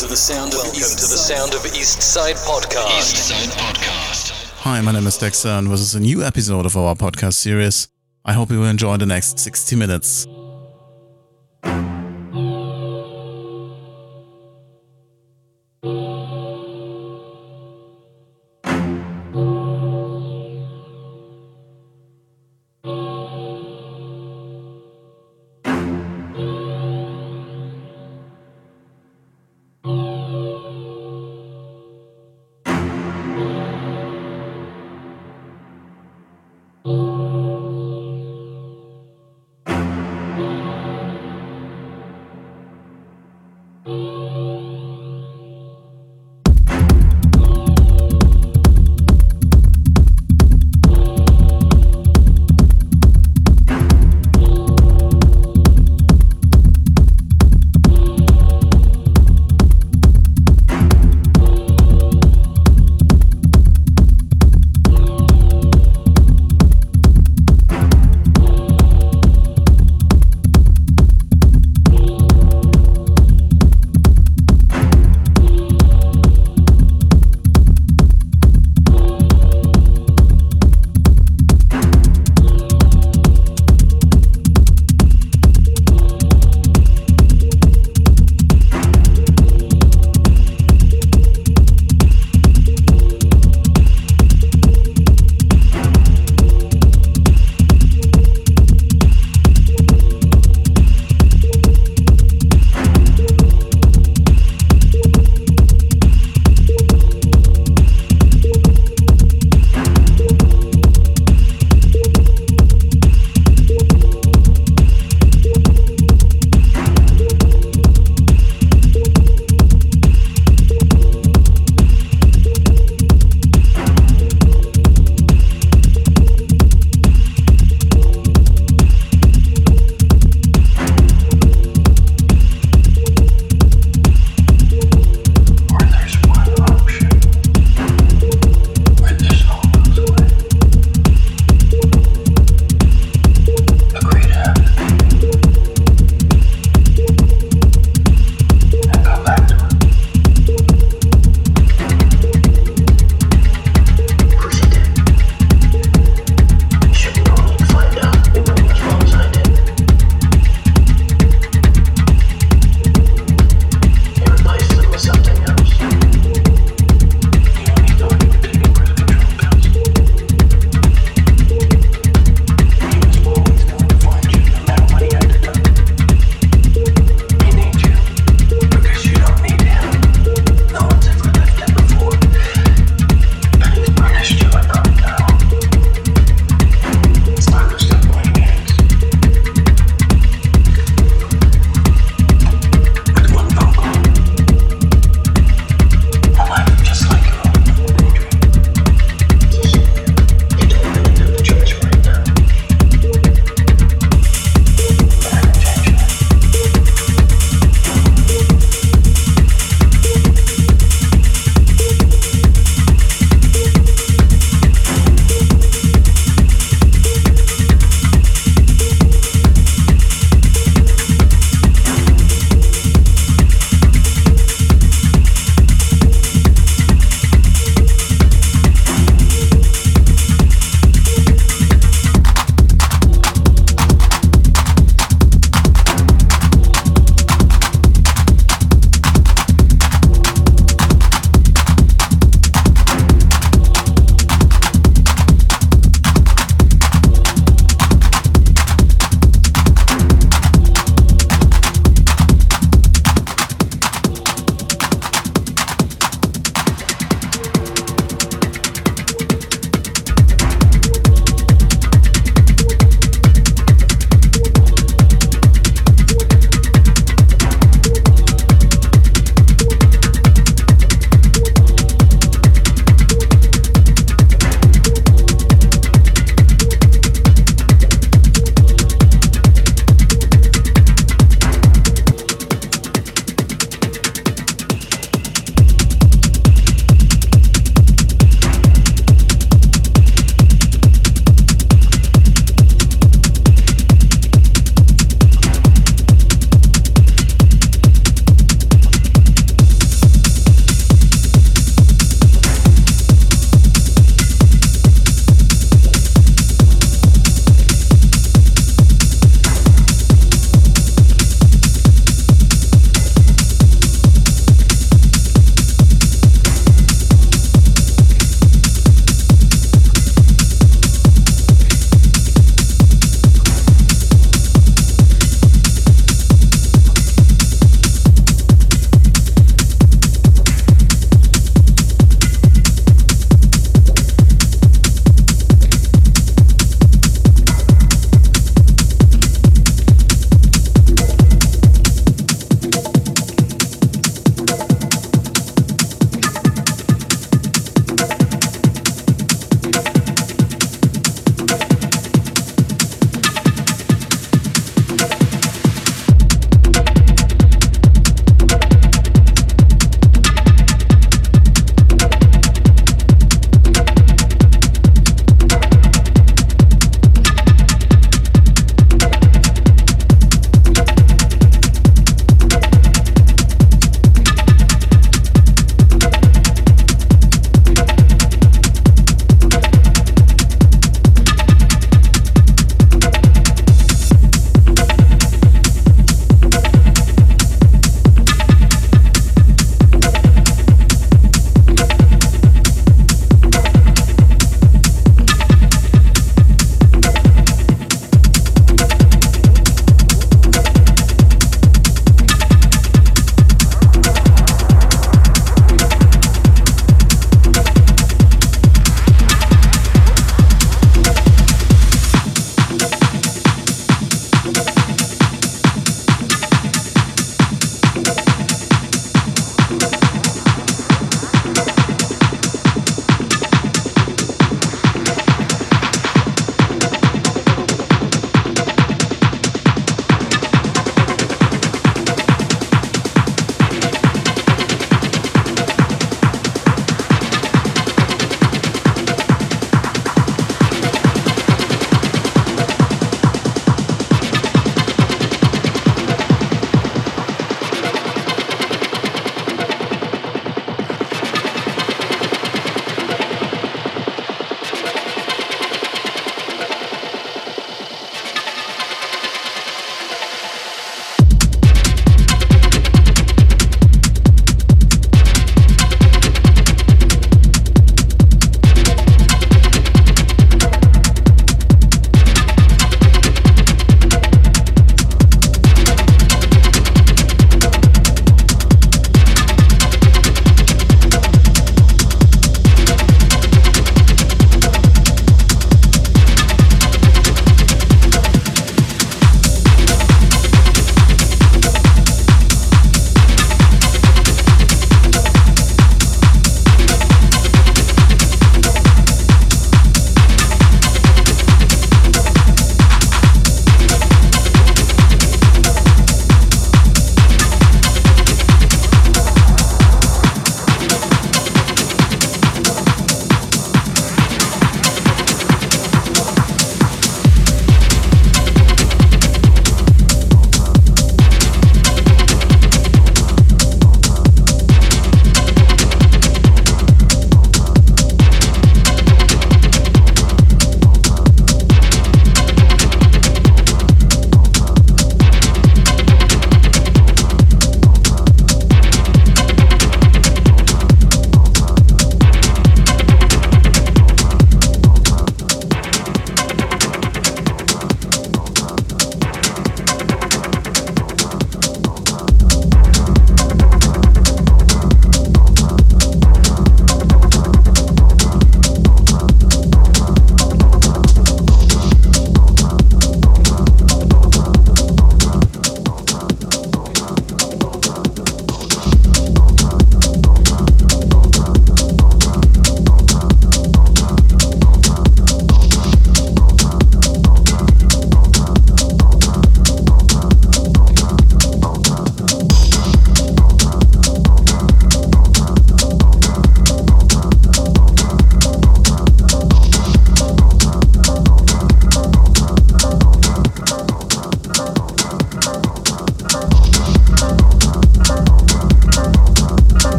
to the sound of Welcome East to the sound of Podcast. East Side Podcast. Hi, my name is Dextar, and this is a new episode of our podcast series. I hope you will enjoy the next 60 minutes.